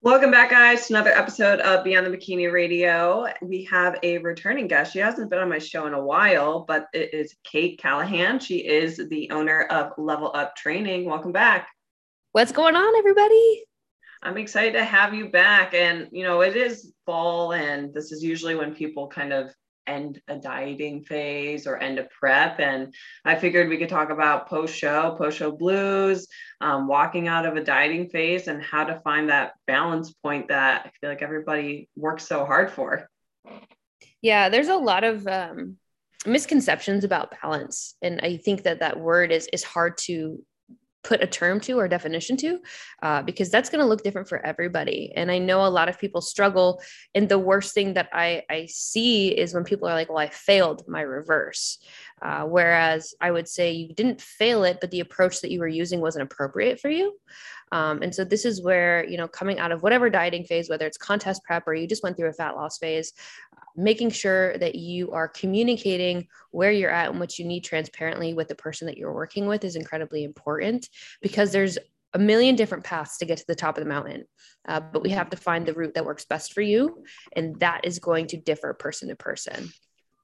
Welcome back, guys, to another episode of Beyond the Bikini Radio. We have a returning guest. She hasn't been on my show in a while, but it is Kate Callahan. She is the owner of Level Up Training. Welcome back. What's going on, everybody? I'm excited to have you back. And, you know, it is fall, and this is usually when people kind of end a dieting phase or end a prep. And I figured we could talk about post show, post show blues, um, walking out of a dieting phase, and how to find that balance point that I feel like everybody works so hard for. Yeah, there's a lot of um, misconceptions about balance, and I think that that word is is hard to put a term to or definition to uh, because that's going to look different for everybody. And i know a lot of people struggle and the worst thing that i i see is when people are like well i failed my reverse uh, whereas i would say you didn't fail it but the approach that you were using wasn't appropriate for you um, and so this is where, you know, coming out of whatever dieting phase, whether it's contest prep or you just went through a fat loss phase, making sure that you are communicating where you're at and what you need transparently with the person that you're working with is incredibly important because there's a million different paths to get to the top of the mountain. Uh, but we have to find the route that works best for you. And that is going to differ person to person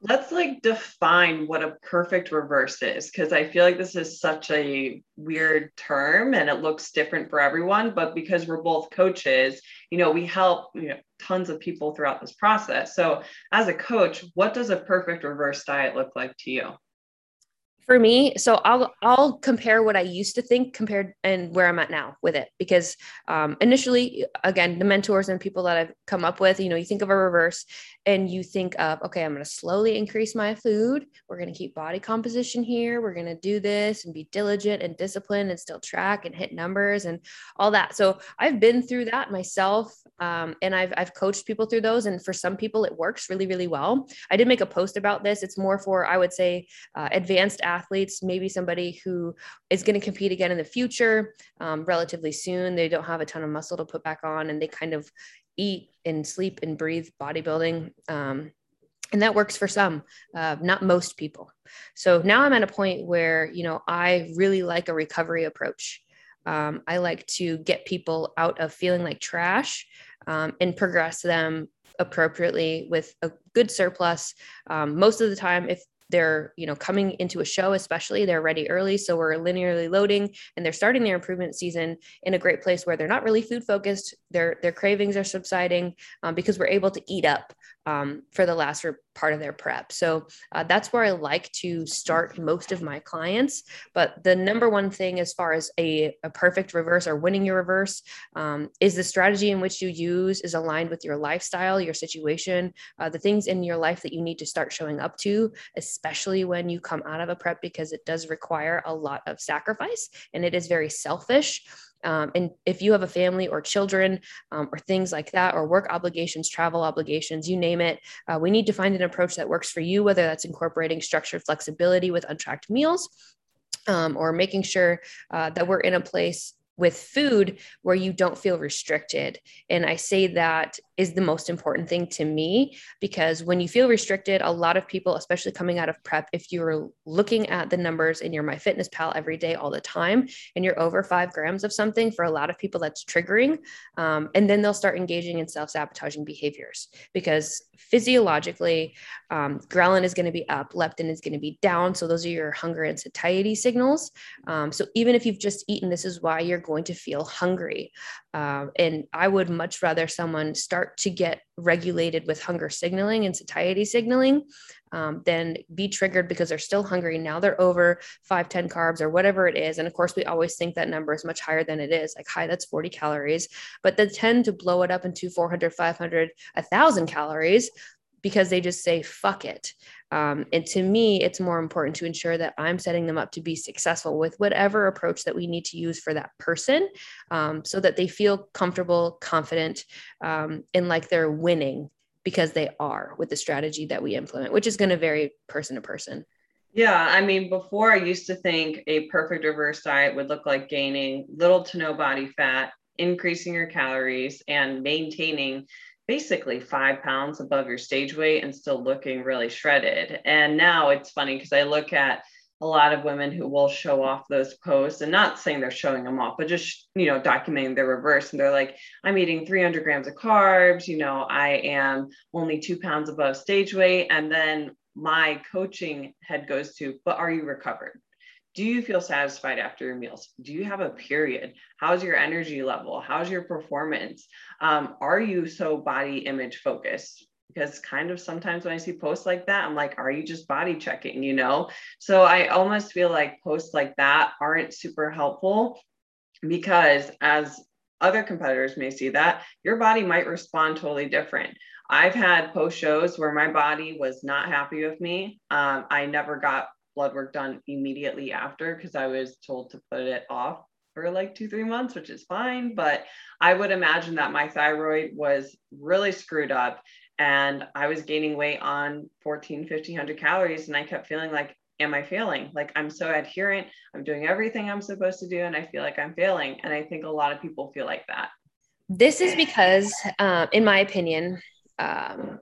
let's like define what a perfect reverse is because i feel like this is such a weird term and it looks different for everyone but because we're both coaches you know we help you know tons of people throughout this process. So as a coach what does a perfect reverse diet look like to you for me so i'll i'll compare what i used to think compared and where i'm at now with it because um, initially again the mentors and people that i've come up with you know you think of a reverse and you think of okay i'm going to slowly increase my food. We're going to keep body composition here. We're going to do this and be diligent and disciplined and still track and hit numbers and all that. So i've been through that myself um, and I've, I've coached people through those. And for some people it works really really well. I did make a post about this. It's more for i would say uh, advanced athletes, maybe somebody who is going to compete again in the future um, relatively soon. They don't have a ton of muscle to put back on and they kind of eat and sleep and breathe bodybuilding. Um, and that works for some, uh, not most people. So now I'm at a point where, you know, I really like a recovery approach. Um, I like to get people out of feeling like trash um, and progress them appropriately with a good surplus. Um, most of the time, if they're you know coming into a show especially they're ready early so we're linearly loading and they're starting their improvement season in a great place where they're not really food focused their their cravings are subsiding um, because we're able to eat up um, for the last part of their prep. So uh, that's where I like to start most of my clients. But the number one thing, as far as a, a perfect reverse or winning your reverse, um, is the strategy in which you use is aligned with your lifestyle, your situation, uh, the things in your life that you need to start showing up to, especially when you come out of a prep, because it does require a lot of sacrifice and it is very selfish. Um, and if you have a family or children um, or things like that, or work obligations, travel obligations, you name it, uh, we need to find an approach that works for you, whether that's incorporating structured flexibility with untracked meals. Um, or making sure uh, that we're in a place with food where you don't feel restricted. And I say that is the most important thing to me because when you feel restricted, a lot of people, especially coming out of prep, if you're looking at the numbers in your MyFitnessPal every day, all the time, and you're over five grams of something, for a lot of people, that's triggering. Um, and then they'll start engaging in self sabotaging behaviors because physiologically, um, ghrelin is going to be up, leptin is going to be down. So those are your hunger and satiety signals. Um, so even if you've just eaten, this is why you're going to feel hungry. Um, and I would much rather someone start to get regulated with hunger signaling and satiety signaling um, than be triggered because they're still hungry. Now they're over five, 10 carbs or whatever it is. And of course, we always think that number is much higher than it is. Like, hi, that's 40 calories, but they tend to blow it up into 400, 500, 1,000 calories because they just say, fuck it. Um, and to me, it's more important to ensure that I'm setting them up to be successful with whatever approach that we need to use for that person um, so that they feel comfortable, confident, um, and like they're winning because they are with the strategy that we implement, which is going to vary person to person. Yeah, I mean, before I used to think a perfect reverse diet would look like gaining little to no body fat, increasing your calories, and maintaining basically five pounds above your stage weight and still looking really shredded. And now it's funny because I look at a lot of women who will show off those posts and not saying they're showing them off, but just, you know, documenting their reverse. And they're like, I'm eating 300 grams of carbs, you know, I am only two pounds above stage weight. And then my coaching head goes to, but are you recovered? Do you feel satisfied after your meals? Do you have a period? How's your energy level? How's your performance? Um, are you so body image focused? because kind of sometimes when I see posts like that, I'm like, are you just body checking, you know? So I almost feel like posts like that aren't super helpful because as other competitors may see that, your body might respond totally different. I've had post shows where my body was not happy with me. Um, I never got blood work done immediately after because I was told to put it off for like two, three months, which is fine. But I would imagine that my thyroid was really screwed up and I was gaining weight on 14, 1500 calories. And I kept feeling like, am I failing? Like I'm so adherent. I'm doing everything I'm supposed to do. And I feel like I'm failing. And I think a lot of people feel like that. This is because, uh, in my opinion, um,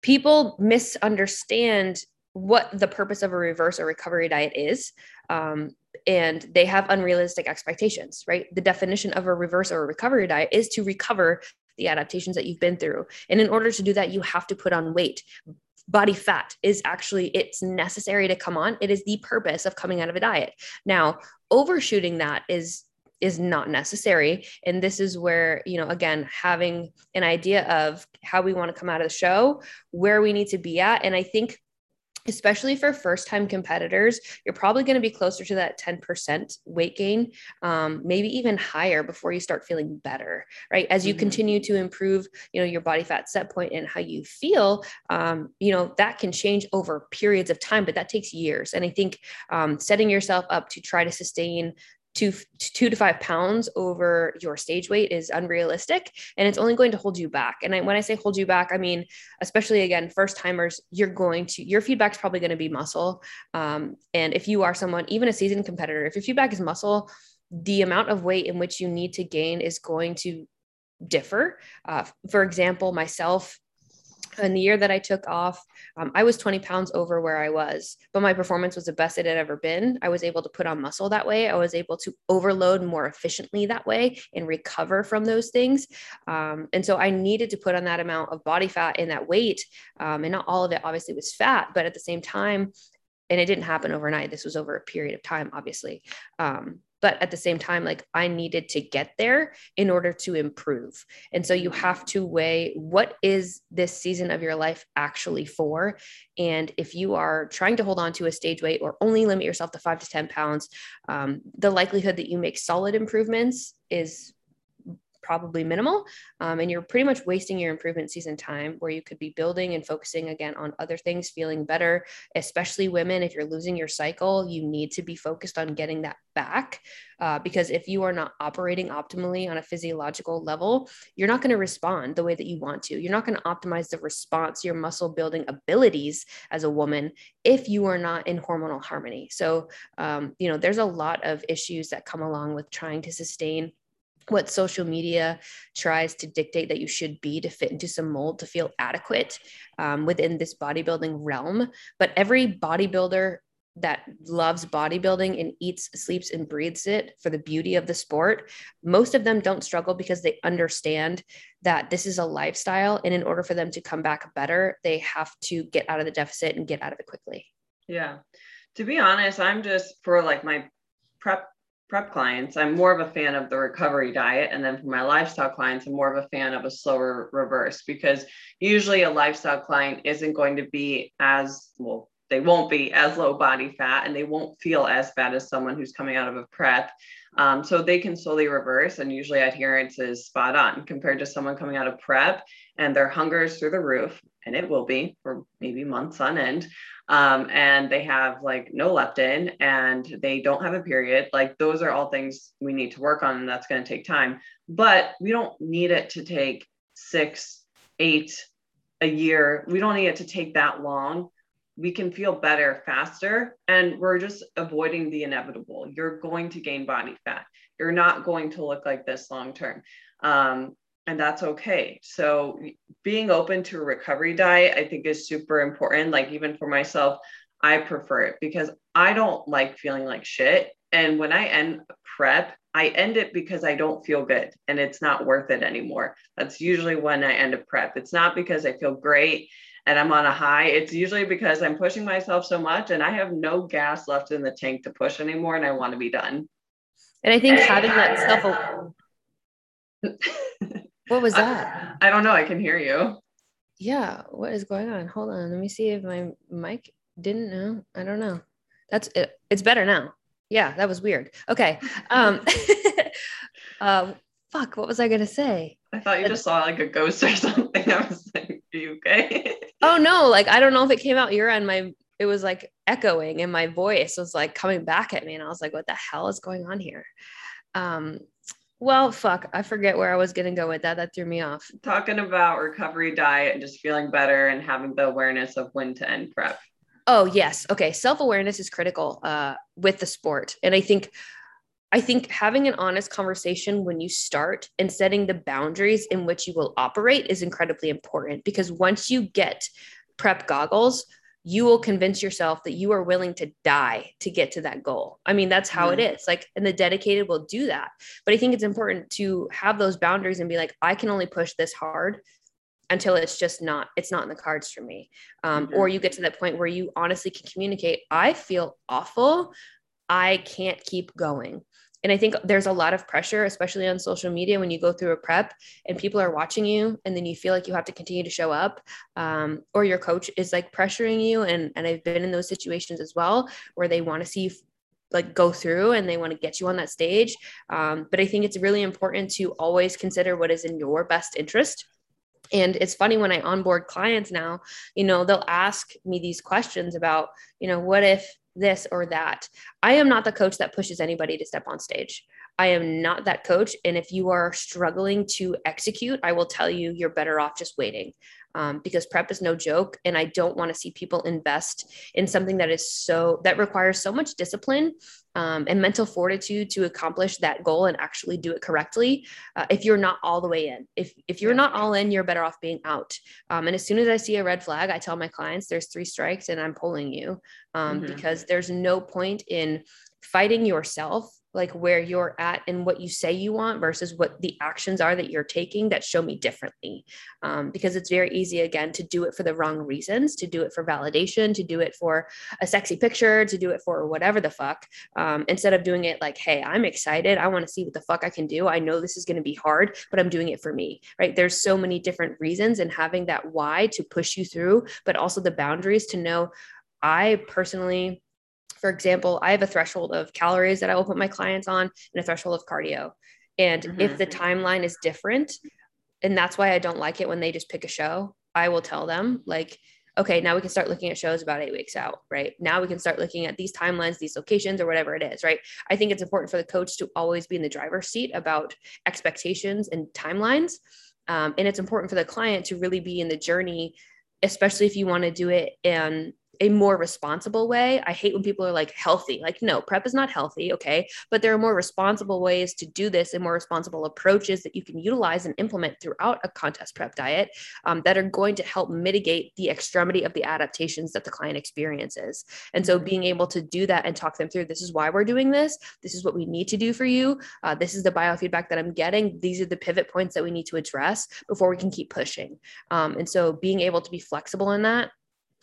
people misunderstand what the purpose of a reverse or recovery diet is. Um, and they have unrealistic expectations, right? The definition of a reverse or a recovery diet is to recover the adaptations that you've been through. And in order to do that, you have to put on weight. Body fat is actually it's necessary to come on. It is the purpose of coming out of a diet. Now, overshooting that is is not necessary and this is where you know again having an idea of how we want to come out of the show where we need to be at and i think especially for first time competitors, you're probably going to be closer to that 10% weight gain, um, maybe even higher before you start feeling better, right? As you mm-hmm. continue to improve, you know, your body fat set point and how you feel, um, you know, that can change over periods of time, but that takes years. And I think um, setting yourself up to try to sustain two two to five pounds over your stage weight is unrealistic and it's only going to hold you back. And I, when i say hold you back i mean especially again first timers you're going to your feedback's probably going to be muscle. Um, and if you are someone even a seasoned competitor if your feedback is muscle the amount of weight in which you need to gain is going to differ. Uh, for example myself in the year that I took off, um, I was 20 pounds over where I was, but my performance was the best it had ever been. I was able to put on muscle that way. I was able to overload more efficiently that way and recover from those things. Um, and so I needed to put on that amount of body fat and that weight. Um, and not all of it obviously was fat, but at the same time, and it didn't happen overnight. This was over a period of time, obviously. Um, but at the same time like i needed to get there in order to improve. And so you have to weigh what is this season of your life actually for? And if you are trying to hold on to a stage weight or only limit yourself to five to ten pounds um, the likelihood that you make solid improvements is probably minimal. Um, and you're pretty much wasting your improvement season time where you could be building and focusing again on other things, feeling better, especially women. If you're losing your cycle, you need to be focused on getting that back. Uh, because if you are not operating optimally on a physiological level, you're not going to respond the way that you want to. You're not going to optimize the response, your muscle building abilities as a woman, if you are not in hormonal harmony. So, um, you know, there's a lot of issues that come along with trying to sustain what social media tries to dictate that you should be to fit into some mold to feel adequate um, within this bodybuilding realm. But every bodybuilder that loves bodybuilding and eats, sleeps, and breathes it for the beauty of the sport, most of them don't struggle because they understand that this is a lifestyle. And in order for them to come back better, they have to get out of the deficit and get out of it quickly. Yeah. To be honest, I'm just for like my prep prep clients, I'm more of a fan of the recovery diet. And then for my lifestyle clients, I'm more of a fan of a slower reverse because usually a lifestyle client isn't going to be as well, they won't be as low body fat and they won't feel as bad as someone who's coming out of a prep. Um, so they can slowly reverse, and usually adherence is spot on compared to someone coming out of prep and their hunger is through the roof, and it will be for maybe months on end. Um, and they have like no leptin and they don't have a period. Like those are all things we need to work on, and that's going to take time. But we don't need it to take six, eight, a year. We don't need it to take that long we can feel better faster and we're just avoiding the inevitable you're going to gain body fat you're not going to look like this long term um, and that's okay so being open to a recovery diet i think is super important like even for myself I prefer it because I don't like feeling like shit. And when I end prep, I end it because I don't feel good and it's not worth it anymore. That's usually when I end a prep. It's not because I feel great and I'm on a high. It's usually because I'm pushing myself so much and I have no gas left in the tank to push anymore and I want to be done. And I think having that self What was that? I, I don't know. I can hear you. Yeah, what is going on? Hold on. Let me see if my mic didn't know. I don't know. That's it. It's better now. Yeah, that was weird. Okay. Um uh fuck, what was I gonna say? I thought you just saw like a ghost or something. I was like, are you okay? oh no, like I don't know if it came out your end. My it was like echoing and my voice was like coming back at me and I was like, what the hell is going on here? Um well, fuck, I forget where I was going to go with that. That threw me off. Talking about recovery diet and just feeling better and having the awareness of when to end prep. Oh, yes. Okay. Self awareness is critical uh, with the sport. And I think. I think having an honest conversation when you start and setting the boundaries in which you will operate is incredibly important because once you get prep goggles, you will convince yourself that you are willing to die to get to that goal. I mean, that's how mm. it is. Like, and the dedicated will do that. But I think it's important to have those boundaries and be like, I can only push this hard until it's just not, it's not in the cards for me. Um, mm-hmm. Or you get to that point where you honestly can communicate, I feel awful. I can't keep going. And I think there's a lot of pressure, especially on social media, when you go through a prep and people are watching you, and then you feel like you have to continue to show up, um, or your coach is like pressuring you. And and I've been in those situations as well, where they want to see you like go through and they want to get you on that stage. Um, but I think it's really important to always consider what is in your best interest. And it's funny when I onboard clients now, you know, they'll ask me these questions about, you know, what if this or that. I am not the coach that pushes anybody to step on stage. I am not that coach. And if you are struggling to execute, I will tell you you're better off just waiting um, because prep is no joke. And I don't want to see people invest in something that is so, that requires so much discipline um, and mental fortitude to accomplish that goal and actually do it correctly. Uh, if you're not all the way in, if, if you're not all in, you're better off being out. Um, and as soon as I see a red flag, I tell my clients there's three strikes and I'm pulling you um, mm-hmm. because there's no point in fighting yourself like where you're at and what you say you want versus what the actions are that you're taking that show me differently. Um, because it's very easy again to do it for the wrong reasons to do it for validation to do it for a sexy picture to do it for whatever the fuck um, instead of doing it like hey i'm excited. I want to see what the fuck i can do. I know this is going to be hard but i'm doing it for me. Right? There's so many different reasons and having that why to push you through but also the boundaries to know i personally for example, I have a threshold of calories that I will put my clients on and a threshold of cardio. And mm-hmm. if the timeline is different, and that's why I don't like it when they just pick a show, I will tell them, like, okay, now we can start looking at shows about eight weeks out, right? Now we can start looking at these timelines, these locations, or whatever it is, right? I think it's important for the coach to always be in the driver's seat about expectations and timelines. Um, and it's important for the client to really be in the journey, especially if you want to do it in a more responsible way. I hate when people are like healthy. Like, no, prep is not healthy. Okay. But there are more responsible ways to do this and more responsible approaches that you can utilize and implement throughout a contest prep diet um, that are going to help mitigate the extremity of the adaptations that the client experiences. And so being able to do that and talk them through this is why we're doing this. This is what we need to do for you. Uh, this is the biofeedback that I'm getting. These are the pivot points that we need to address before we can keep pushing. Um, and so being able to be flexible in that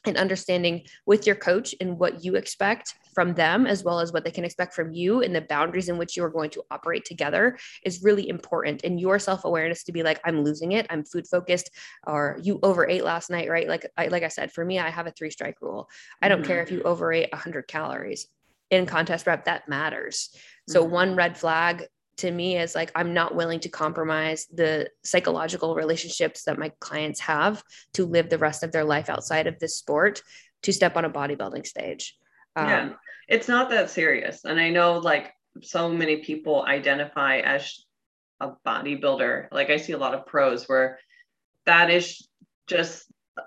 and understanding with your coach and what you expect from them as well as what they can expect from you and the boundaries in which you are going to operate together is really important. And your self-awareness to be like i'm losing it. I'm food focused or you overate last night right? Like I, like i said for me i have a three strike rule. I don't mm-hmm. care if you overate 100 calories. In contest prep that matters. So mm-hmm. one red flag to me is like I'm not willing to compromise the psychological relationships that my clients have to live the rest of their life outside of this sport to step on a bodybuilding stage. Um, yeah, it's not that serious. And I know like so many people identify as a bodybuilder. Like I see a lot of pros where that is just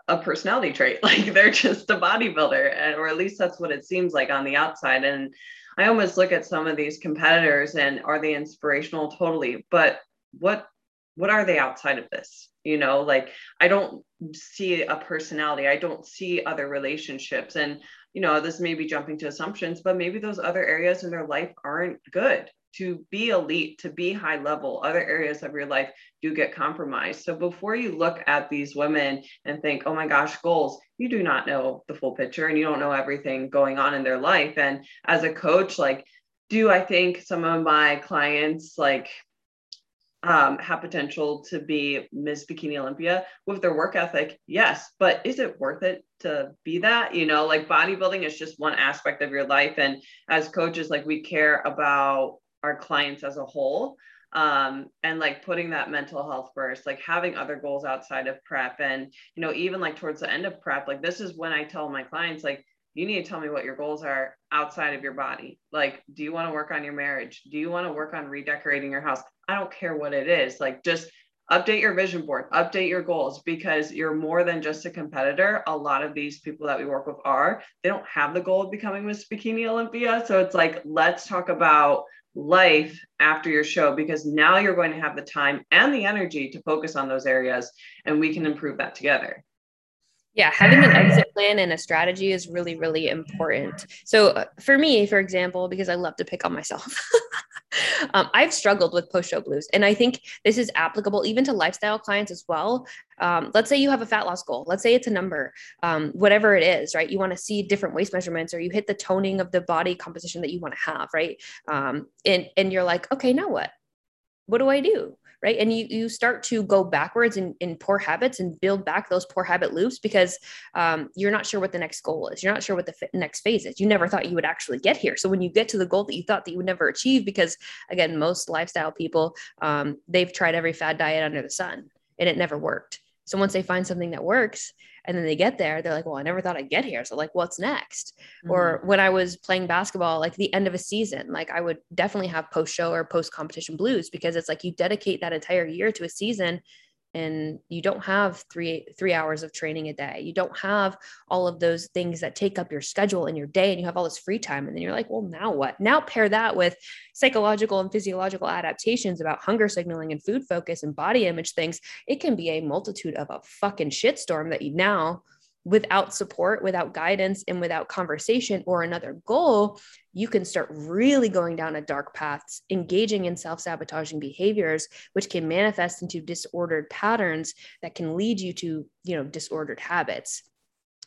a personality trait. Like they're just a bodybuilder, and or at least that's what it seems like on the outside. And I almost look at some of these competitors and are they inspirational? Totally. But what what are they outside of this? You know, like I don't see a personality. I don't see other relationships. And you know, this may be jumping to assumptions, but maybe those other areas in their life aren't good to be elite, to be high level, other areas of your life do get compromised. So before you look at these women and think, oh my gosh, goals, you do not know the full picture and you don't know everything going on in their life. And as a coach, like, do I think some of my clients like um, have potential to be Miss Bikini Olympia with their work ethic? Yes, but is it worth it to be that? You know, like bodybuilding is just one aspect of your life. And as coaches, like we care about our clients as a whole um, and like putting that mental health first, like having other goals outside of prep. And, you know, even like towards the end of prep, like this is when I tell my clients, like, you need to tell me what your goals are outside of your body. Like, do you want to work on your marriage? Do you want to work on redecorating your house? I don't care what it is. Like, just update your vision board, update your goals because you're more than just a competitor. A lot of these people that we work with are, they don't have the goal of becoming Miss Bikini Olympia. So it's like, let's talk about life after your show because now you're going to have the time and the energy to focus on those areas and we can improve that together. Yeah, having an exit plan and a strategy is really, really important. So, uh, for me, for example, because I love to pick on myself, um, I've struggled with post show blues. And I think this is applicable even to lifestyle clients as well. Um, let's say you have a fat loss goal. Let's say it's a number, um, whatever it is, right? You want to see different waist measurements or you hit the toning of the body composition that you want to have, right? Um, and, and you're like, okay, now what? What do I do? Right? And you you start to go backwards in, in poor habits and build back those poor habit loops because um, you're not sure what the next goal is. You're not sure what the next phase is. You never thought you would actually get here. So when you get to the goal that you thought that you would never achieve because again most lifestyle people um, they've tried every fad diet under the sun and it never worked. So once they find something that works and then they get there they're like well i never thought i'd get here so like what's next mm-hmm. or when i was playing basketball like the end of a season like i would definitely have post show or post competition blues because it's like you dedicate that entire year to a season and you don't have three three hours of training a day. You don't have all of those things that take up your schedule in your day and you have all this free time. And then you're like well now what? Now pair that with psychological and physiological adaptations about hunger signaling and food focus and body image things. It can be a multitude of a fucking shitstorm that you now without support, without guidance, and without conversation or another goal, you can start really going down a dark paths, engaging in self sabotaging behaviors, which can manifest into disordered patterns that can lead you to, you know, disordered habits.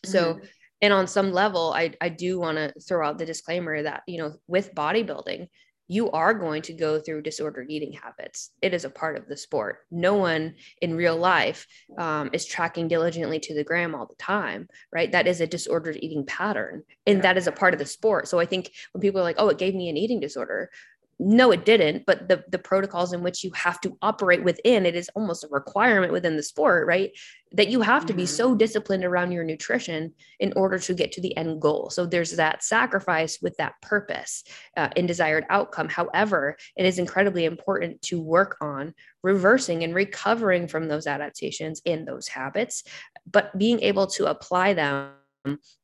Mm-hmm. So, and on some level, I, I do want to throw out the disclaimer that, you know, with bodybuilding, you are going to go through disordered eating habits. It is a part of the sport. No one in real life um, is tracking diligently to the gram all the time, right? That is a disordered eating pattern, and that is a part of the sport. So I think when people are like, "Oh, it gave me an eating disorder," no it didn't but the the protocols in which you have to operate within it is almost a requirement within the sport right? That you have to be so mm-hmm. disciplined around your nutrition in order to get to the end goal. So there's that sacrifice with that purpose uh, and desired outcome. However it is incredibly important to work on reversing and recovering from those adaptations in those habits but being able to apply them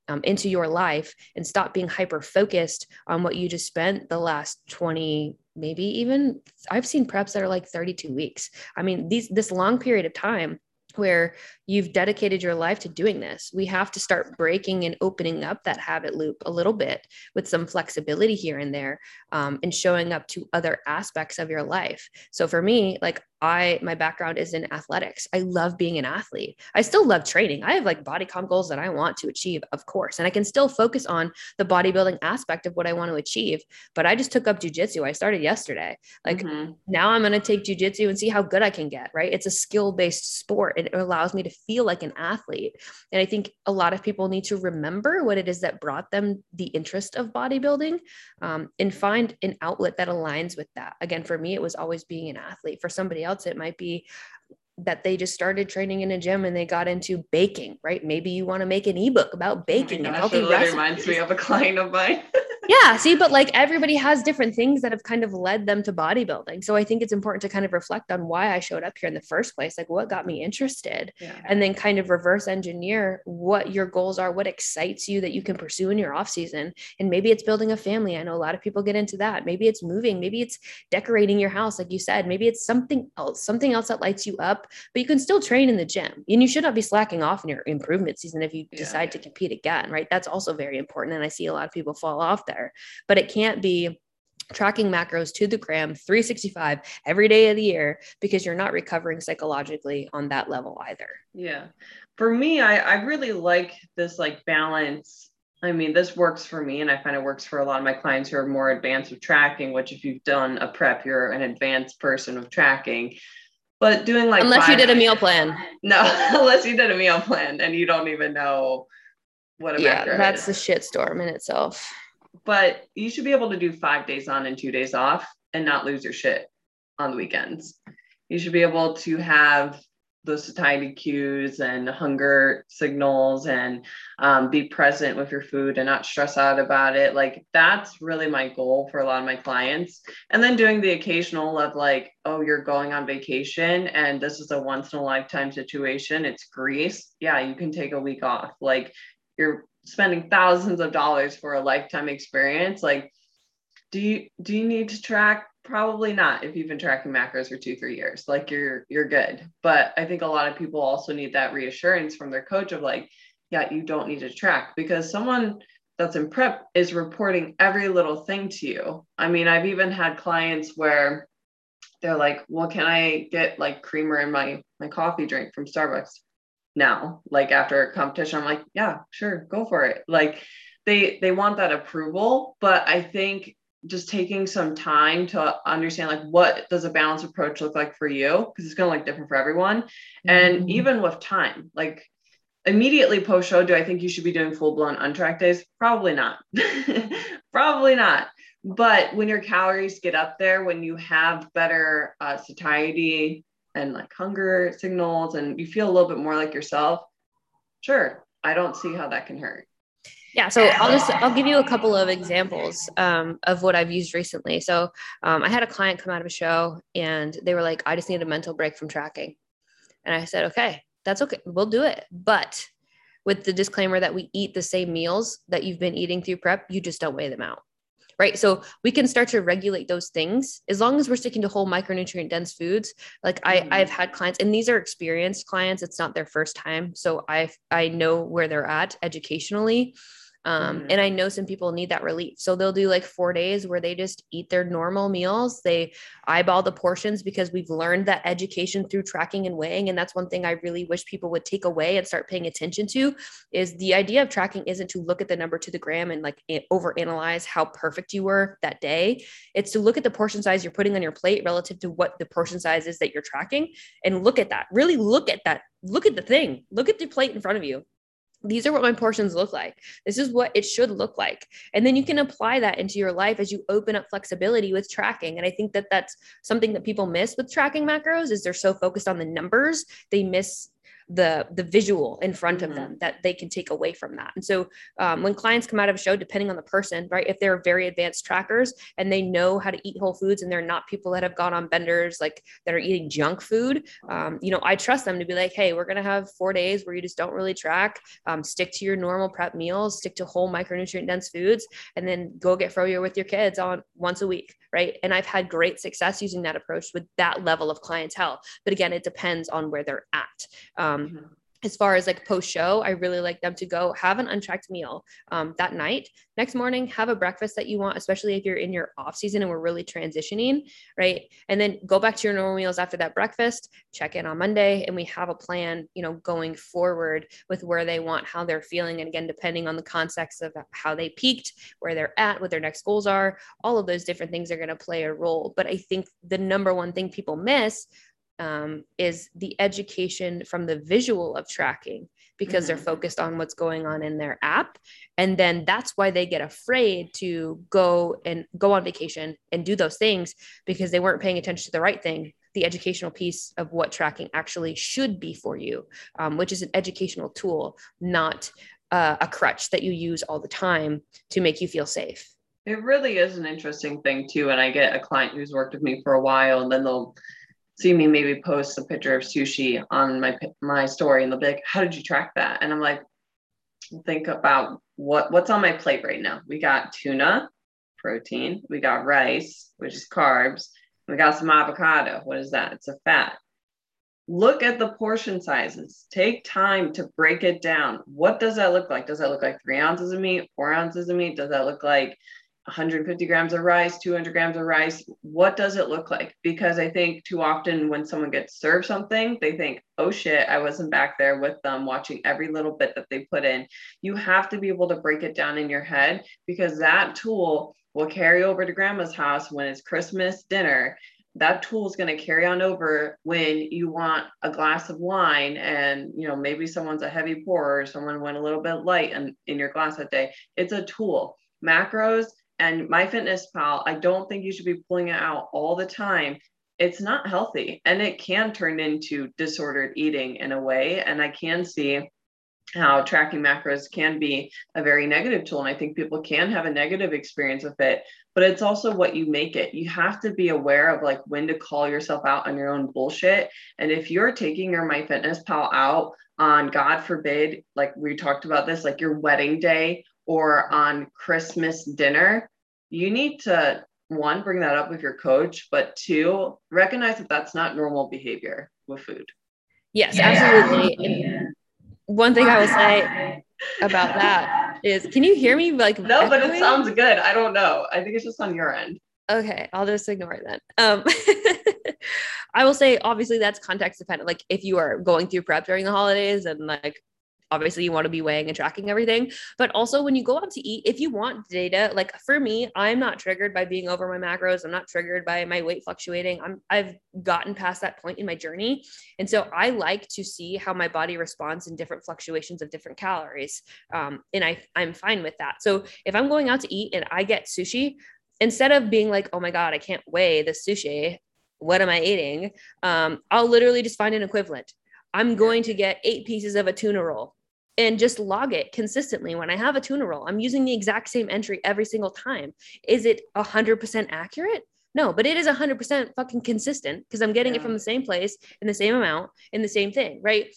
um, into your life and stop being hyper focused on what you just spent the last 20 maybe even i've seen preps that are like 32 weeks i mean these this long period of time where you've dedicated your life to doing this. We have to start breaking and opening up that habit loop a little bit with some flexibility here and there um, and showing up to other aspects of your life. So for me, like I, my background is in athletics. I love being an athlete. I still love training. I have like body comp goals that I want to achieve, of course, and I can still focus on the bodybuilding aspect of what I want to achieve. But I just took up jujitsu. I started yesterday. Like mm-hmm. now I'm going to take jujitsu and see how good I can get, right? It's a skill based sport. It allows me to feel like an athlete. And I think a lot of people need to remember what it is that brought them the interest of bodybuilding um, and find an outlet that aligns with that. Again, for me, it was always being an athlete. For somebody else, it might be that they just started training in a gym and they got into baking, right? Maybe you want to make an ebook about oh baking oh gosh, and healthy recipes. reminds me of a client of mine. yeah. See, but like everybody has different things that have kind of led them to bodybuilding. So I think it's important to kind of reflect on why I showed up here in the first place, like what got me interested, yeah. and then kind of reverse engineer what your goals are, what excites you that you can pursue in your off season. And maybe it's building a family. I know a lot of people get into that. Maybe it's moving. Maybe it's decorating your house, like you said. Maybe it's something else, something else that lights you up. But you can still train in the gym, and you should not be slacking off in your improvement season if you yeah. decide to compete again, right? That's also very important. And I see a lot of people fall off there, but it can't be tracking macros to the gram 365 every day of the year because you're not recovering psychologically on that level either. Yeah. For me, I, I really like this like balance. I mean, this works for me, and I find it works for a lot of my clients who are more advanced with tracking, which if you've done a prep, you're an advanced person with tracking. But doing like unless you did a meal plan. No, unless you did a meal plan and you don't even know what a yeah, that's a shitstorm in itself. But you should be able to do five days on and two days off and not lose your shit on the weekends. You should be able to have those satiety cues and hunger signals and um, be present with your food and not stress out about it. Like that's really my goal for a lot of my clients. And then doing the occasional of like, oh, you're going on vacation and this is a once in a lifetime situation. It's Greece. Yeah, you can take a week off. Like you're spending thousands of dollars for a lifetime experience like do you do you need to track? Probably not if you've been tracking macros for two three years like you're you're good. But i think a lot of people also need that reassurance from their coach of like yeah you don't need to track because someone that's in prep is reporting every little thing to you. I mean i've even had clients where they're like well can i get like creamer in my my coffee drink from starbucks now like after a competition i'm like yeah sure go for it. Like they they want that approval but i think just taking some time to understand like what does a balanced approach look like for you? Because it's going to look different for everyone. Mm-hmm. and even with time like immediately post show do i think you should be doing full blown untracked days? Probably not. Probably not. But when your calories get up there when you have better uh, satiety and like hunger signals and you feel a little bit more like yourself, sure, I don't see how that can hurt. Yeah, so I'll just I'll give you a couple of examples um, of what I've used recently. So um, I had a client come out of a show and they were like, "I just need a mental break from tracking," and I said, "Okay, that's okay, we'll do it, but with the disclaimer that we eat the same meals that you've been eating through prep, you just don't weigh them out." Right? So we can start to regulate those things as long as we're sticking to whole micronutrient dense foods. Like I, mm-hmm. I've had clients, and these are experienced clients. It's not their first time, so I I know where they're at educationally. Um, mm-hmm. And I know some people need that relief. So they'll do like four days where they just eat their normal meals. They eyeball the portions because we've learned that education through tracking and weighing. And that's one thing I really wish people would take away and start paying attention to is the idea of tracking isn't to look at the number to the gram and like over analyze how perfect you were that day. It's to look at the portion size you're putting on your plate relative to what the portion size is that you're tracking and look at that. Really look at that. Look at the thing. Look at the plate in front of you these are what my portions look like. This is what it should look like. And then you can apply that into your life as you open up flexibility with tracking. And I think that that's something that people miss with tracking macros is they're so focused on the numbers, they miss the the visual in front mm-hmm. of them that they can take away from that. And so um, when clients come out of a show depending on the person right if they're very advanced trackers and they know how to eat whole foods and they're not people that have gone on benders like that are eating junk food um, you know i trust them to be like hey we're going to have four days where you just don't really track um, stick to your normal prep meals stick to whole micronutrient dense foods and then go get froyo with your kids on once a week right? And i've had great success using that approach with that level of clientele. But again it depends on where they're at um, mm-hmm. As far as like post show, I really like them to go have an untracked meal um, that night. Next morning, have a breakfast that you want, especially if you're in your off season and we're really transitioning, right? And then go back to your normal meals after that breakfast. Check in on Monday, and we have a plan, you know, going forward with where they want, how they're feeling, and again, depending on the context of how they peaked, where they're at, what their next goals are, all of those different things are going to play a role. But I think the number one thing people miss um, is the education from the visual of tracking because mm-hmm. they're focused on what's going on in their app and then that's why they get afraid to go and go on vacation and do those things because they weren't paying attention to the right thing the educational piece of what tracking actually should be for you um, which is an educational tool not uh, a crutch that you use all the time to make you feel safe It really is an interesting thing too. And I get a client who's worked with me for a while, and then they'll see me maybe post a picture of sushi on my my story, and they'll be like, "How did you track that?" And I'm like, "Think about what what's on my plate right now. We got tuna, protein. We got rice, which is carbs. We got some avocado. What is that? It's a fat look at the portion sizes take time to break it down what does that look like does that look like three ounces of meat four ounces of meat does that look like 150 grams of rice 200 grams of rice what does it look like? Because i think too often when someone gets served something they think oh shit i wasn't back there with them watching every little bit that they put in. You have to be able to break it down in your head because that tool will carry over to grandma's house when it's christmas dinner. That tool is going to carry on over when you want a glass of wine and you know maybe someone's a heavy pourer someone went a little bit light in, in your glass that day. It's a tool. Macros and my fitness pal i don't think you should be pulling it out all the time it's not healthy and it can turn into disordered eating in a way and i can see how tracking macros can be a very negative tool. And I think people can have a negative experience with it, but it's also what you make it. You have to be aware of like when to call yourself out on your own bullshit. And if you're taking your MyFitnessPal out on, God forbid, like we talked about this, like your wedding day or on Christmas dinner, you need to one, bring that up with your coach, but two, recognize that that's not normal behavior with food. Yes, yeah. absolutely one thing I will say about that is, can you hear me? Like, no, but it sounds good. I don't know. I think it's just on your end. Okay, I'll just ignore it then. Um, I will say, obviously, that's context dependent. Like, if you are going through prep during the holidays and like obviously you want to be weighing and tracking everything but also when you go out to eat if you want data like for me i'm not triggered by being over my macros i'm not triggered by my weight fluctuating i'm i've gotten past that point in my journey and so i like to see how my body responds in different fluctuations of different calories um, and i i'm fine with that. So if i'm going out to eat and i get sushi instead of being like oh my god i can't weigh the sushi what am i eating? um, i'll literally just find an equivalent. I'm going to get eight pieces of a tuna roll and just log it consistently when I have a tuna roll. I'm using the exact same entry every single time. Is it 100% accurate? No, but it is 100% fucking consistent because I'm getting yeah. it from the same place in the same amount in the same thing, right?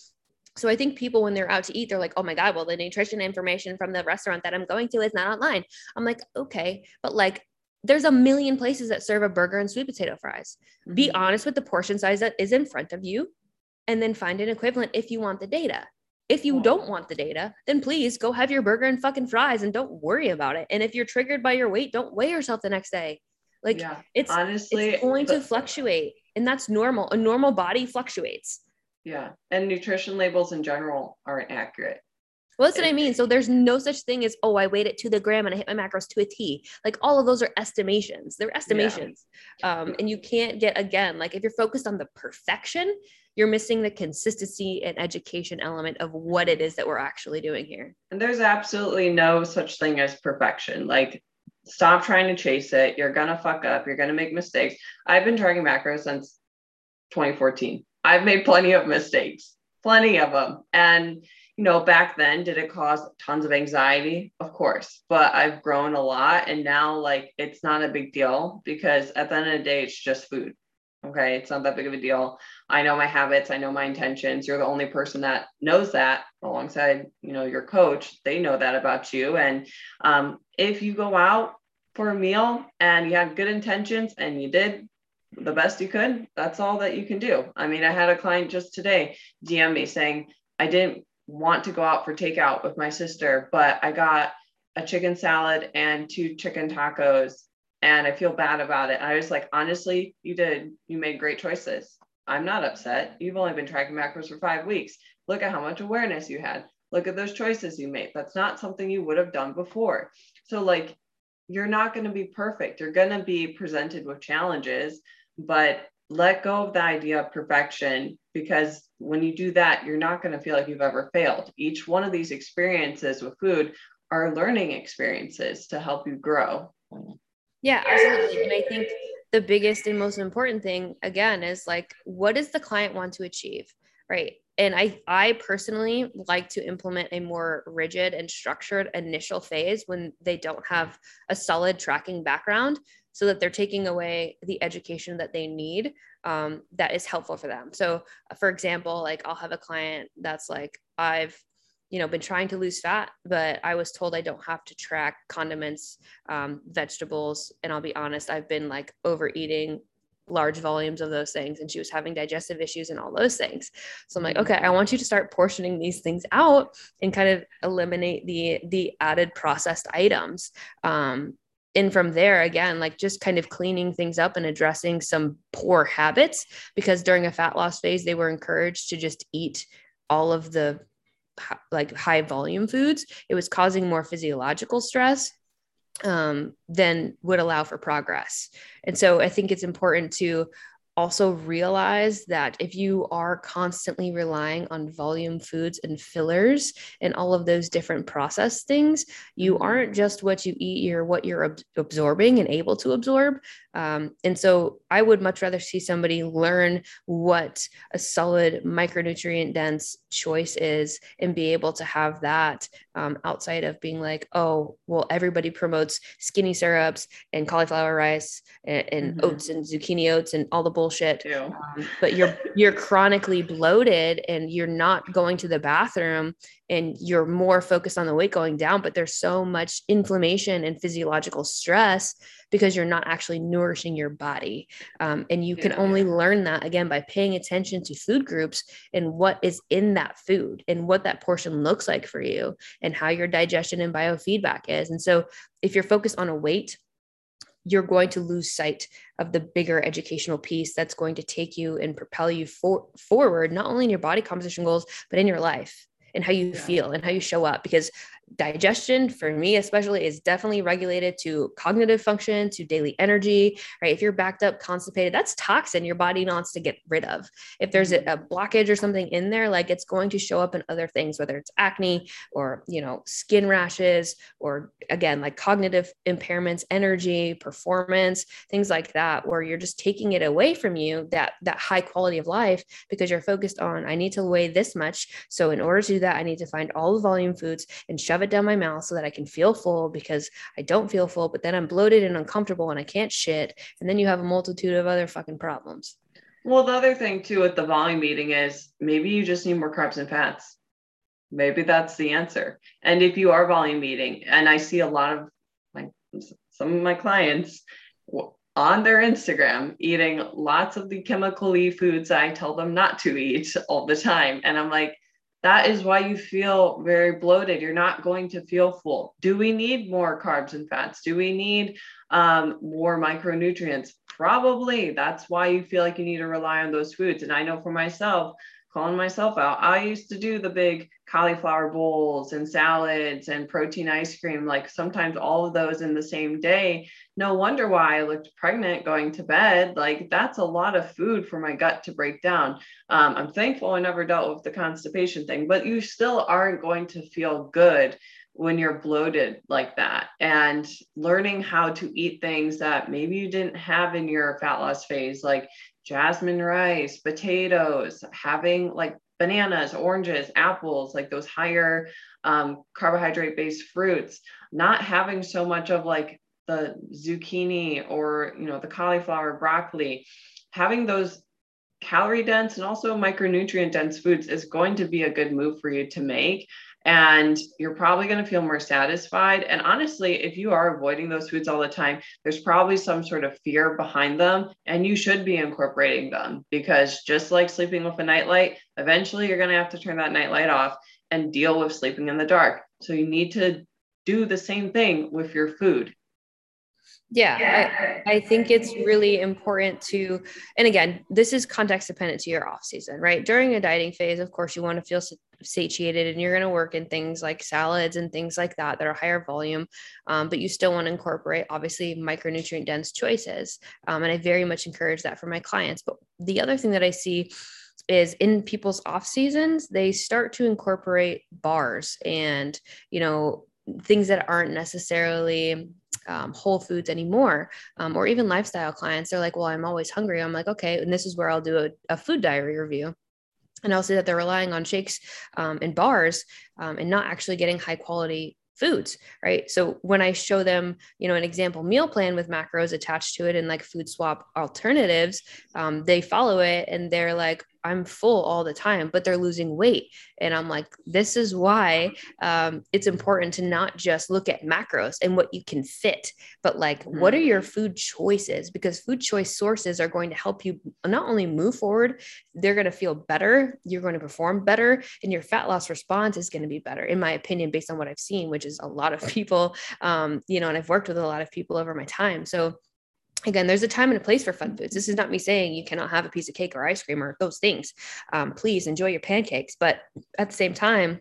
So I think people when they're out to eat, they're like, "Oh my god, well the nutrition information from the restaurant that I'm going to is not online." I'm like, "Okay, but like there's a million places that serve a burger and sweet potato fries. Mm-hmm. Be honest with the portion size that is in front of you and then find an equivalent if you want the data. If you don't want the data, then please go have your burger and fucking fries and don't worry about it. And if you're triggered by your weight, don't weigh yourself the next day. Like yeah, it's honestly it's going to fluctuate and that's normal. A normal body fluctuates. Yeah. And nutrition labels in general aren't accurate. Well, that's what I mean. So there's no such thing as, oh, I weighed it to the gram and I hit my macros to a T. Like all of those are estimations. They're estimations. Yeah. Um, and you can't get, again, like if you're focused on the perfection, you're missing the consistency and education element of what it is that we're actually doing here. And there's absolutely no such thing as perfection. Like, stop trying to chase it. You're going to fuck up. You're going to make mistakes. I've been tracking macros since 2014. I've made plenty of mistakes, plenty of them. And, you know, back then, did it cause tons of anxiety? Of course, but I've grown a lot. And now, like, it's not a big deal because at the end of the day, it's just food. Okay. It's not that big of a deal. I know my habits. I know my intentions. You're the only person that knows that alongside, you know, your coach. They know that about you. And um, if you go out for a meal and you have good intentions and you did the best you could, that's all that you can do. I mean, I had a client just today DM me saying, I didn't want to go out for takeout with my sister, but I got a chicken salad and two chicken tacos and I feel bad about it. I was like, honestly, you did, you made great choices. I'm not upset. You've only been tracking macros for five weeks. Look at how much awareness you had. Look at those choices you made. That's not something you would have done before. So, like, you're not going to be perfect. You're going to be presented with challenges, but let go of the idea of perfection because when you do that, you're not going to feel like you've ever failed. Each one of these experiences with food are learning experiences to help you grow. Yeah, absolutely. And I think the biggest and most important thing, again, is like, what does the client want to achieve? Right. and I, I personally like to implement a more rigid and structured initial phase when they don't have a solid tracking background so that they're taking away the education that they need um, that is helpful for them. So, for example, like I'll have a client that's like, I've you know been trying to lose fat but i was told i don't have to track condiments um, vegetables. And i'll be honest i've been like overeating large volumes of those things and she was having digestive issues and all those things. So i'm like okay i want you to start portioning these things out and kind of eliminate the the added processed items. Um, and from there again like just kind of cleaning things up and addressing some poor habits because during a fat loss phase they were encouraged to just eat all of the like high volume foods it was causing more physiological stress um, would allow for progress. And so i think it's important to also realize that if you are constantly relying on volume foods and fillers and all of those different process things, you mm-hmm. aren't just what you eat, you're what you're ab- absorbing and able to absorb. Um, and so I would much rather see somebody learn what a solid micronutrient dense choice is and be able to have that um, outside of being like, oh, well, everybody promotes skinny syrups and cauliflower rice and, and mm-hmm. oats and zucchini oats and all the bullshit. Um, but you're you're chronically bloated and you're not going to the bathroom and you're more focused on the weight going down, but there's so much inflammation and physiological stress because you're not actually nourishing your body. Um, and you can yeah. only learn that again by paying attention to food groups and what is in that food and what that portion looks like for you and how your digestion and biofeedback is. And so if you're focused on a weight, you're going to lose sight of the bigger educational piece that's going to take you and propel you for, forward, not only in your body composition goals, but in your life and how you yeah. feel and how you show up. Because digestion for me especially is definitely regulated to cognitive function to daily energy right? If you're backed up constipated that's toxin your body wants to get rid of. If there's a, mm-hmm. a, blockage or something in there like it's going to show up in other things whether it's acne or you know skin rashes or again like cognitive impairments energy performance things like that where you're just taking it away from you that that high quality of life because you're focused on i need to weigh this much. So in order to do that i need to find all the volume foods and shove it down my mouth so that I can feel full because I don't feel full, but then I'm bloated and uncomfortable and I can't shit. And then you have a multitude of other fucking problems. Well, the other thing too with the volume eating is maybe you just need more carbs and fats. Maybe that's the answer. And if you are volume eating, and I see a lot of my some of my clients on their Instagram eating lots of the chemically foods I tell them not to eat all the time. And I'm like, that is why you feel very bloated. You're not going to feel full. Do we need more carbs and fats? Do we need um, more micronutrients? Probably. That's why you feel like you need to rely on those foods. And I know for myself, calling myself out. I used to do the big cauliflower bowls and salads and protein ice cream, like sometimes all of those in the same day. No wonder why I looked pregnant going to bed. Like that's a lot of food for my gut to break down. Um, I'm thankful I never dealt with the constipation thing, but you still aren't going to feel good when you're bloated like that and learning how to eat things that maybe you didn't have in your fat loss phase like jasmine rice, potatoes, having like bananas, oranges, apples, like those higher um, carbohydrate based fruits, not having so much of like the zucchini or, you know, the cauliflower, broccoli, having those calorie dense and also micronutrient dense foods is going to be a good move for you to make and you're probably going to feel more satisfied. And honestly, if you are avoiding those foods all the time, there's probably some sort of fear behind them, and you should be incorporating them because just like sleeping with a nightlight, eventually you're going to have to turn that nightlight off and deal with sleeping in the dark. So you need to do the same thing with your food. Yeah, I, I, think it's really important to, and again, this is context dependent to your off season, right? During a dieting phase, of course, you want to feel satiated and you're going to work in things like salads and things like that that are higher volume, um, but you still want to incorporate obviously micronutrient dense choices. Um, and I very much encourage that for my clients. But the other thing that I see is in people's off seasons, they start to incorporate bars and, you know, things that aren't necessarily um, Whole Foods anymore, um, or even lifestyle clients. They're like, well, I'm always hungry. I'm like, okay. And this is where I'll do a, a food diary review. and I'll say that they're relying on shakes um, and bars um, and not actually getting high quality foods, right? So when I show them, you know, an example meal plan with macros attached to it and like food swap alternatives, um, they follow it and they're like, I'm full all the time, but they're losing weight. And I'm like, this is why um, it's important to not just look at macros and what you can fit, but like, mm-hmm. what are your food choices? Because food choice sources are going to help you not only move forward, they're going to feel better, you're going to perform better, and your fat loss response is going to be better, in my opinion, based on what I've seen, which is a lot of people, um, you know, and I've worked with a lot of people over my time. So, again there's a time and a place for fun foods. This is not me saying you cannot have a piece of cake or ice cream or those things. Um, please enjoy your pancakes. But at the same time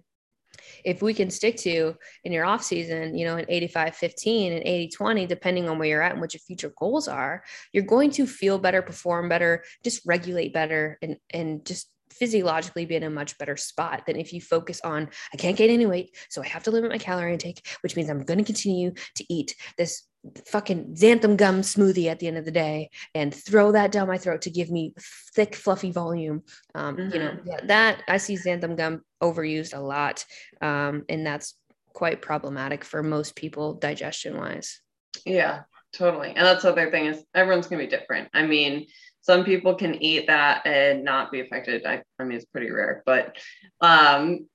if we can stick to in your off season you know an 85 15 and 80 20 depending on where you're at and what your future goals are you're going to feel better perform better just regulate better and and just physiologically be in a much better spot than if you focus on I can't gain any weight, so I have to limit my calorie intake, which means I'm going to continue to eat this fucking xanthan gum smoothie at the end of the day and throw that down my throat to give me thick fluffy volume um, mm-hmm. you know mm-hmm. yeah, that i see xanthan gum overused a lot um, and that's quite problematic for most people digestion wise yeah totally and that's the other thing is everyone's gonna be different i mean some people can eat that and not be affected i, I mean it's pretty rare but um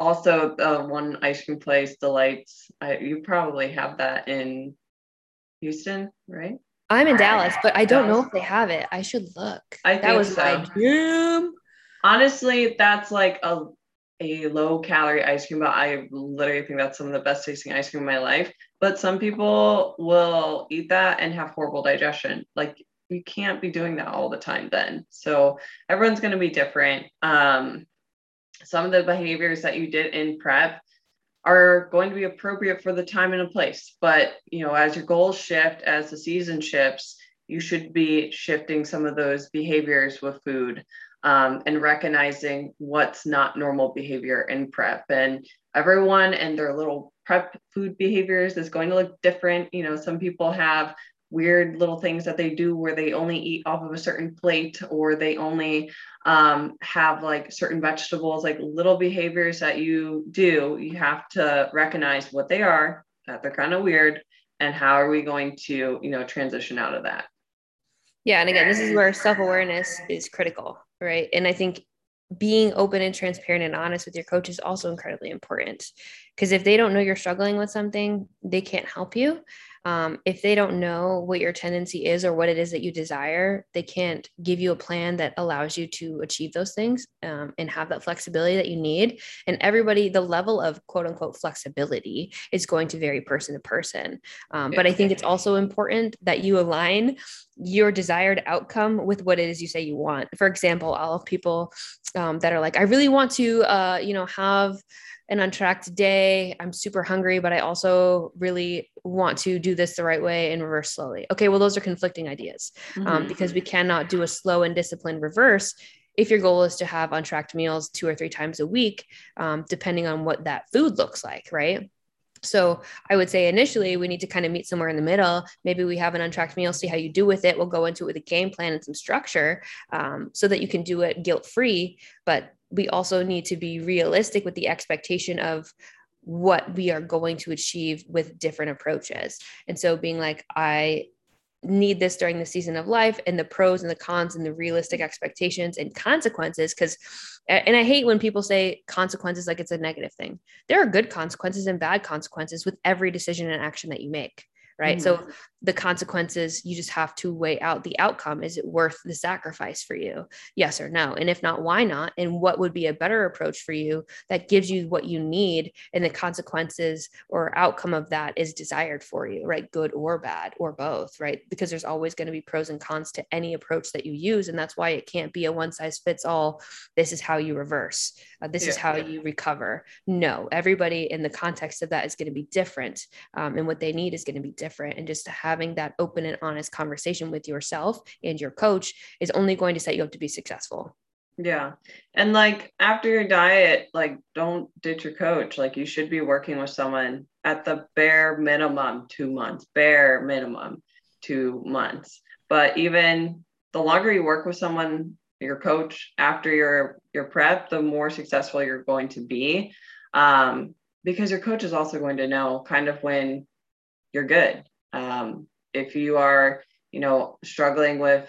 also the one ice cream place delights I, you probably have that in Houston, right? I'm in Dallas, but I don't Dallas. know if they have it. I should look. I that was so. my dream. Honestly, that's like a a low calorie ice cream, but I literally think that's some of the best tasting ice cream in my life. But some people will eat that and have horrible digestion. Like you can't be doing that all the time then. So everyone's going to be different. Um, some of the behaviors that you did in prep are going to be appropriate for the time and a place. But you know, as your goals shift, as the season shifts, you should be shifting some of those behaviors with food um, and recognizing what's not normal behavior in prep. And everyone and their little prep food behaviors is going to look different. You know, some people have weird little things that they do where they only eat off of a certain plate or they only um, have like certain vegetables, like little behaviors that you do, you have to recognize what they are, that they're kind of weird, and how are we going to, you know, transition out of that. Yeah. And again, this is where self awareness is critical, right? And I think being open and transparent and honest with your coach is also incredibly important because if they don't know you're struggling with something, they can't help you um, if they don't know what your tendency is or what it is that you desire, they can't give you a plan that allows you to achieve those things um, and have that flexibility that you need. And everybody, the level of quote unquote flexibility is going to vary person to person. Um, but I think it's also important that you align your desired outcome with what it is you say you want. For example, all of people um, that are like, I really want to, uh, you know, have an untracked day. I'm super hungry, but I also really want to do this the right way and reverse slowly. Okay, well, those are conflicting ideas um, mm-hmm. um, because we cannot do a slow and disciplined reverse if your goal is to have untracked meals two or three times a week, um, depending on what that food looks like, right? So I would say initially we need to kind of meet somewhere in the middle. Maybe we have an untracked meal, see how you do with it. We'll go into it with a game plan and some structure um, so that you can do it guilt free. But we also need to be realistic with the expectation of what we are going to achieve with different approaches. And so being like, I need this during the season of life and the pros and the cons and the realistic expectations and consequences because and i hate when people say consequences like it's a negative thing there are good consequences and bad consequences with every decision and action that you make right? Mm-hmm. So the consequences, you just have to weigh out the outcome. Is it worth the sacrifice for you? Yes or no? And if not, why not? And what would be a better approach for you that gives you what you need and the consequences or outcome of that is desired for you, right? Good or bad or both, right? Because there's always going to be pros and cons to any approach that you use. And that's why it can't be a one size fits all. This is how you reverse, uh, this yeah. is how you recover. No, everybody in the context of that is going to be different. Um, and what they need is going to be different different and just having that open and honest conversation with yourself and your coach is only going to set you up to be successful. Yeah. And like after your diet like don't ditch your coach. Like you should be working with someone at the bare minimum two months bare minimum two months. But even the longer you work with someone your coach after your your prep, the more successful you're going to be. Um, because your coach is also going to know kind of when you're good. Um, if you are, you know, struggling with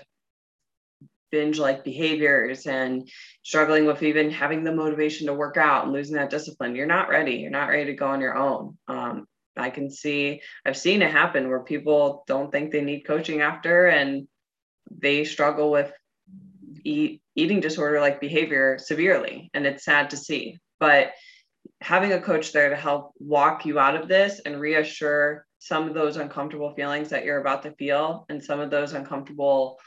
binge like behaviors and struggling with even having the motivation to work out and losing that discipline, you're not ready. You're not ready to go on your own. Um, I can see, I've seen it happen where people don't think they need coaching after and they struggle with eat, eating disorder like behavior severely. And it's sad to see. But having a coach there to help walk you out of this and reassure some of those uncomfortable feelings that you're about to feel and some of those uncomfortable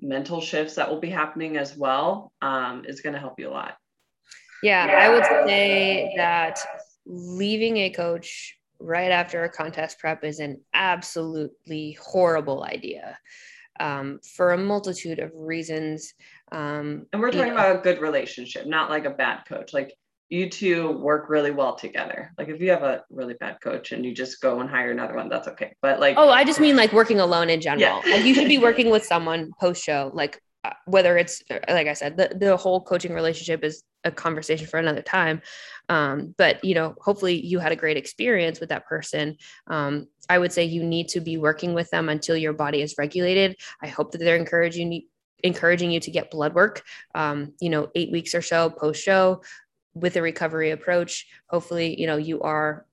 mental shifts that will be happening as well um, is going to help you a lot. Yeah, I would say that leaving a coach right after a contest prep is an absolutely horrible idea um, for a multitude of reasons. Um, and we're talking about a good relationship, not like a bad coach. Like you two work really well together. Like if you have a really bad coach and you just go and hire another one, that's okay. But like, oh, I just mean like working alone in general. Yeah. like you should be working with someone post show, like uh, whether it's like I said, the the whole coaching relationship is a conversation for another time. Um, but you know, hopefully you had a great experience with that person. Um, I would say you need to be working with them until your body is regulated. I hope that they're encouraging you encouraging you to get blood work um, you know eight weeks or so post show with a recovery approach hopefully you know you are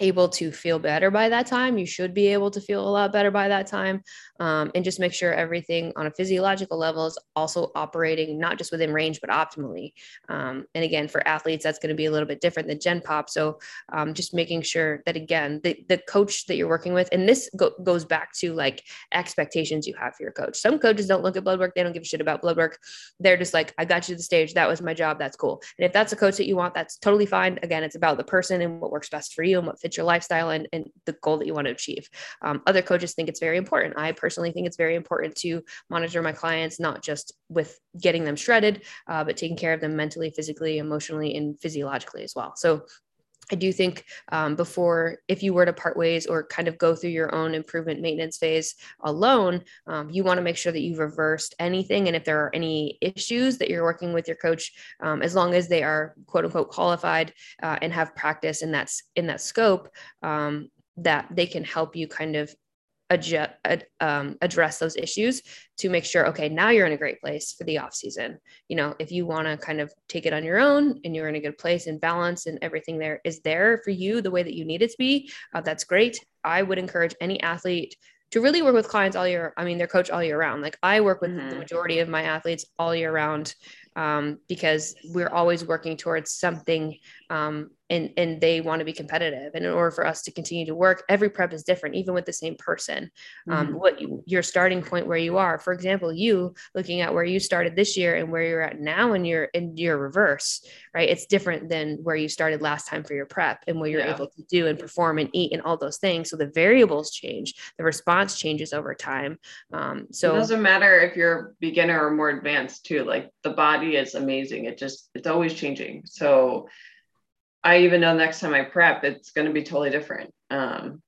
able to feel better by that time. You should be able to feel a lot better by that time. Um, and just make sure everything on a physiological level is also operating not just within range, but optimally. Um, and again, for athletes, that's going to be a little bit different than Gen Pop. So um, just making sure that, again, the, the coach that you're working with, and this go- goes back to like expectations you have for your coach. Some coaches don't look at blood work, they don't give a shit about blood work. They're just like, I got you to the stage. That was my job. That's cool. And if that's a coach that you want, that's totally fine. Again, it's about the person and what works best for you and what fits your lifestyle and, and the goal that you want to achieve. Um, other coaches think it's very important. I personally think it's very important to monitor my clients, not just with getting them shredded, uh, but taking care of them mentally, physically, emotionally, and physiologically as well. So I do think um, before, if you were to part ways or kind of go through your own improvement maintenance phase alone, um, you want to make sure that you've reversed anything. And if there are any issues that you're working with your coach, um, as long as they are quote unquote qualified uh, and have practice in that in that scope, um, that they can help you kind of adjust, um, address those issues to make sure okay now you're in a great place for the off season. You know if you want to kind of take it on your own and you're in a good place and balance and everything there is there for you the way that you need it to be uh, that's great. I would encourage any athlete to really work with clients all year i mean their coach all year round. Like i work with mm-hmm. the majority of my athletes all year round um, because we're always working towards something um, and and they want to be competitive. And in order for us to continue to work every prep is different even with the same person. Um, mm-hmm. what you, your starting point where you are. For example you looking at where you started this year and where you're at now and you're in your reverse right? It's different than where you started last time for your prep and what you're yeah. able to do and perform and eat and all those things. So the variables change the response changes over time. Um, so it doesn't matter if you're beginner or more advanced too like the body is amazing. It just it's always changing. So I even know next time I prep, it's going to be totally different. Um,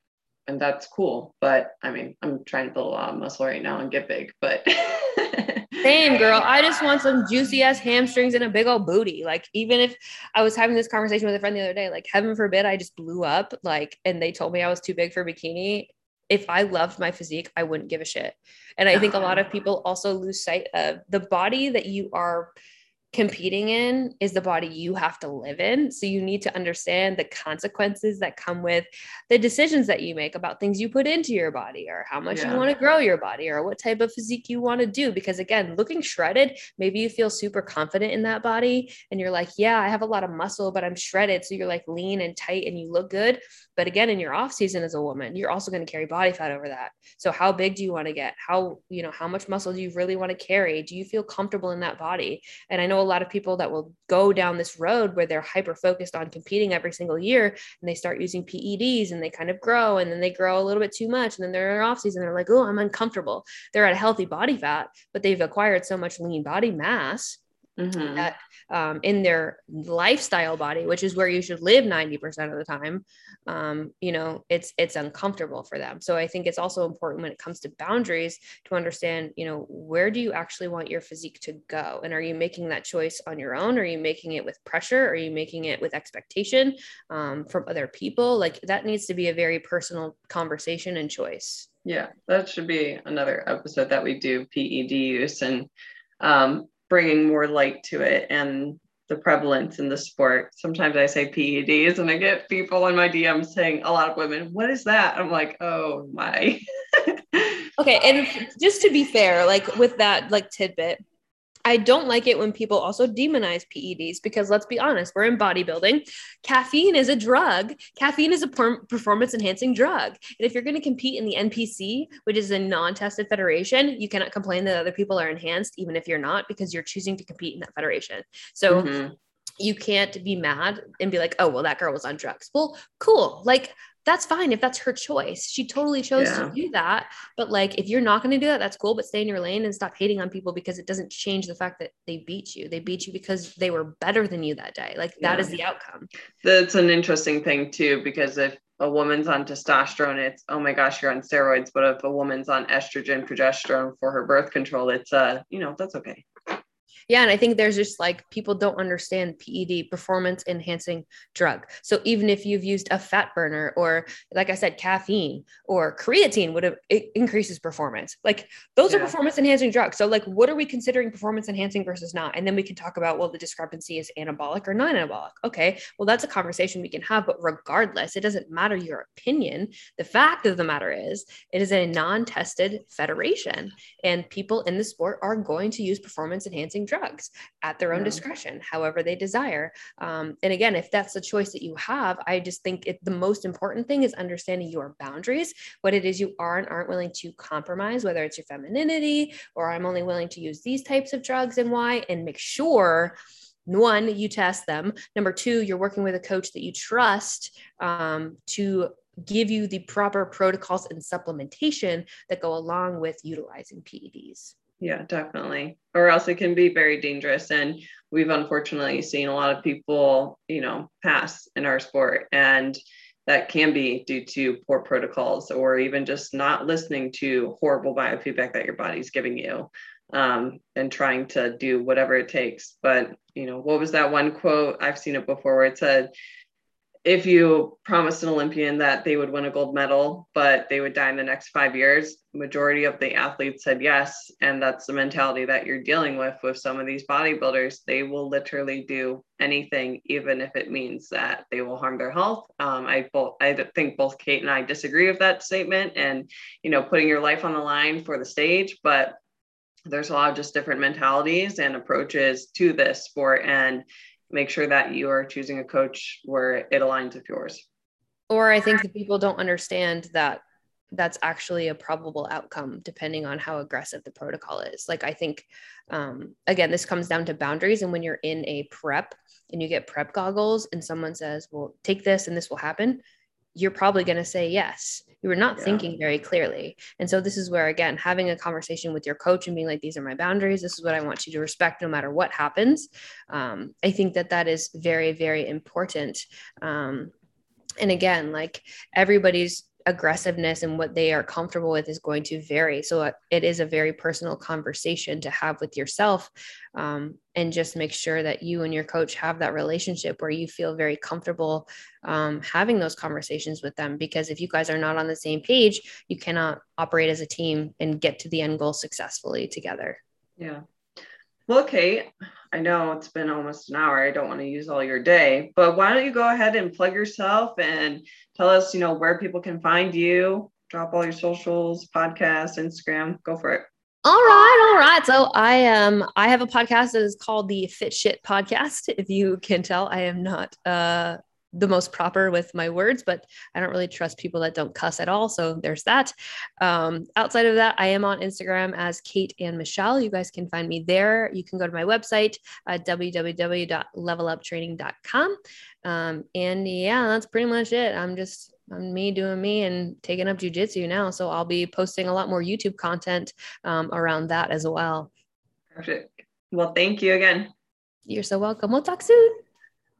and that's cool. But I mean, I'm trying to build a lot of muscle right now and get big, but same girl. I just want some juicy ass hamstrings and a big old booty. Like, even if I was having this conversation with a friend the other day, like, heaven forbid I just blew up, like, and they told me I was too big for bikini. If I loved my physique, I wouldn't give a shit. And I think a lot of people also lose sight of the body that you are competing in is the body you have to live in. So you need to understand the consequences that come with the decisions that you make about things you put into your body or how much yeah. you want to grow your body or what type of physique you want to do. Because again, looking shredded, maybe you feel super confident in that body and you're like, yeah, I have a lot of muscle, but I'm shredded. So you're like lean and tight and you look good. But again, in your off season as a woman, you're also going to carry body fat over that. So how big do you want to get? How, you know, how much muscle do you really want to carry? Do you feel comfortable in that body? And I know a lot of people that will go down this road where they're hyper focused on competing every single year and they start using PEDs and they kind of grow and then they grow a little bit too much and then they're in off season they're like, "Oh, I'm uncomfortable." They're at a healthy body fat, but they've acquired so much lean body mass mm-hmm. that um, in their lifestyle body, which is where you should live 90% of the time, um, you know, it's it's uncomfortable for them. So I think it's also important when it comes to boundaries to understand, you know, where do you actually want your physique to go? And are you making that choice on your own? Are you making it with pressure? Are you making it with expectation um, from other people? Like that needs to be a very personal conversation and choice. Yeah, that should be another episode that we do PED use and um, bringing more light to it and the prevalence in the sport. Sometimes I say PEDs and I get people in my DMs saying, a lot of women, what is that? I'm like, oh my. okay. And just to be fair, like with that, like tidbit, I don't like it when people also demonize PEDs because let's be honest, we're in bodybuilding. Caffeine is a drug. Caffeine is a performance enhancing drug. And if you're going to compete in the NPC, which is a non tested federation, you cannot complain that other people are enhanced, even if you're not, because you're choosing to compete in that federation. So, mm-hmm. You can't be mad and be like, oh, well, that girl was on drugs. Well, cool. Like, that's fine if that's her choice. She totally chose yeah. to do that. But like, if you're not going to do that, that's cool. But stay in your lane and stop hating on people because it doesn't change the fact that they beat you. They beat you because they were better than you that day. Like that yeah. is the outcome. That's an interesting thing too, because if a woman's on testosterone, it's oh my gosh, you're on steroids. But if a woman's on estrogen, progesterone for her birth control, it's uh, you know, that's okay yeah and i think there's just like people don't understand ped performance enhancing drug. So even if you've used a fat burner or like i said caffeine or creatine would have it increases performance. Like those yeah. are performance enhancing drugs. So like what are we considering performance enhancing versus not? And then we can talk about well the discrepancy is anabolic or non-anabolic. Okay well that's a conversation we can have but regardless it doesn't matter your opinion. The fact of the matter is it is a non-tested federation and people in the sport are going to use performance enhancing drugs drugs at their own yeah. discretion, however they desire. Um, and again, if that's the choice that you have, I just think it, the most important thing is understanding your boundaries, what it is you are and aren't willing to compromise, whether it's your femininity or I'm only willing to use these types of drugs and why, and make sure one you test them number two you're working with a coach that you trust um, to give you the proper protocols and supplementation that go along with utilizing peds yeah, definitely. Or else it can be very dangerous. And we've unfortunately seen a lot of people, you know, pass in our sport. And that can be due to poor protocols or even just not listening to horrible biofeedback that your body's giving you um, and trying to do whatever it takes. But, you know, what was that one quote? I've seen it before where it said, if you promised an Olympian that they would win a gold medal, but they would die in the next five years, majority of the athletes said yes. And that's the mentality that you're dealing with with some of these bodybuilders. They will literally do anything, even if it means that they will harm their health. Um, I both I think both Kate and I disagree with that statement and you know, putting your life on the line for the stage, but there's a lot of just different mentalities and approaches to this sport. And make sure that you are choosing a coach where it aligns with yours. Or I think that people don't understand that that's actually a probable outcome depending on how aggressive the protocol is. Like I think um, again, this comes down to boundaries. And when you're in a prep and you get prep goggles and someone says, well, take this and this will happen, you're probably going to say yes. You were not yeah. thinking very clearly. And so, this is where, again, having a conversation with your coach and being like, these are my boundaries. This is what I want you to respect no matter what happens. Um, I think that that is very, very important. Um, and again, like everybody's aggressiveness and what they are comfortable with is going to vary. So uh, it is a very personal conversation to have with yourself um, and just make sure that you and your coach have that relationship where you feel very comfortable um, having those conversations with them. Because if you guys are not on the same page, you cannot operate as a team and get to the end goal successfully together. Yeah. Well, Kate, I know it's been almost an hour. I don't want to use all your day, but why don't you go ahead and plug yourself and tell us, you know, where people can find you, drop all your socials, podcast, Instagram, go for it. All right, all right. So I um I have a podcast that is called the Fit Shit Podcast. If you can tell, I am not uh the most proper with my words, but I don't really trust people that don't cuss at all. So there's that. Um, outside of that, I am on Instagram as Kate and Michelle. You guys can find me there. You can go to my website, uh, www.leveluptraining.com. Um, and yeah, that's pretty much it. I'm just I'm me doing me and taking up jujitsu now. So I'll be posting a lot more YouTube content um, around that as well. Perfect. Well, thank you again. You're so welcome. We'll talk soon.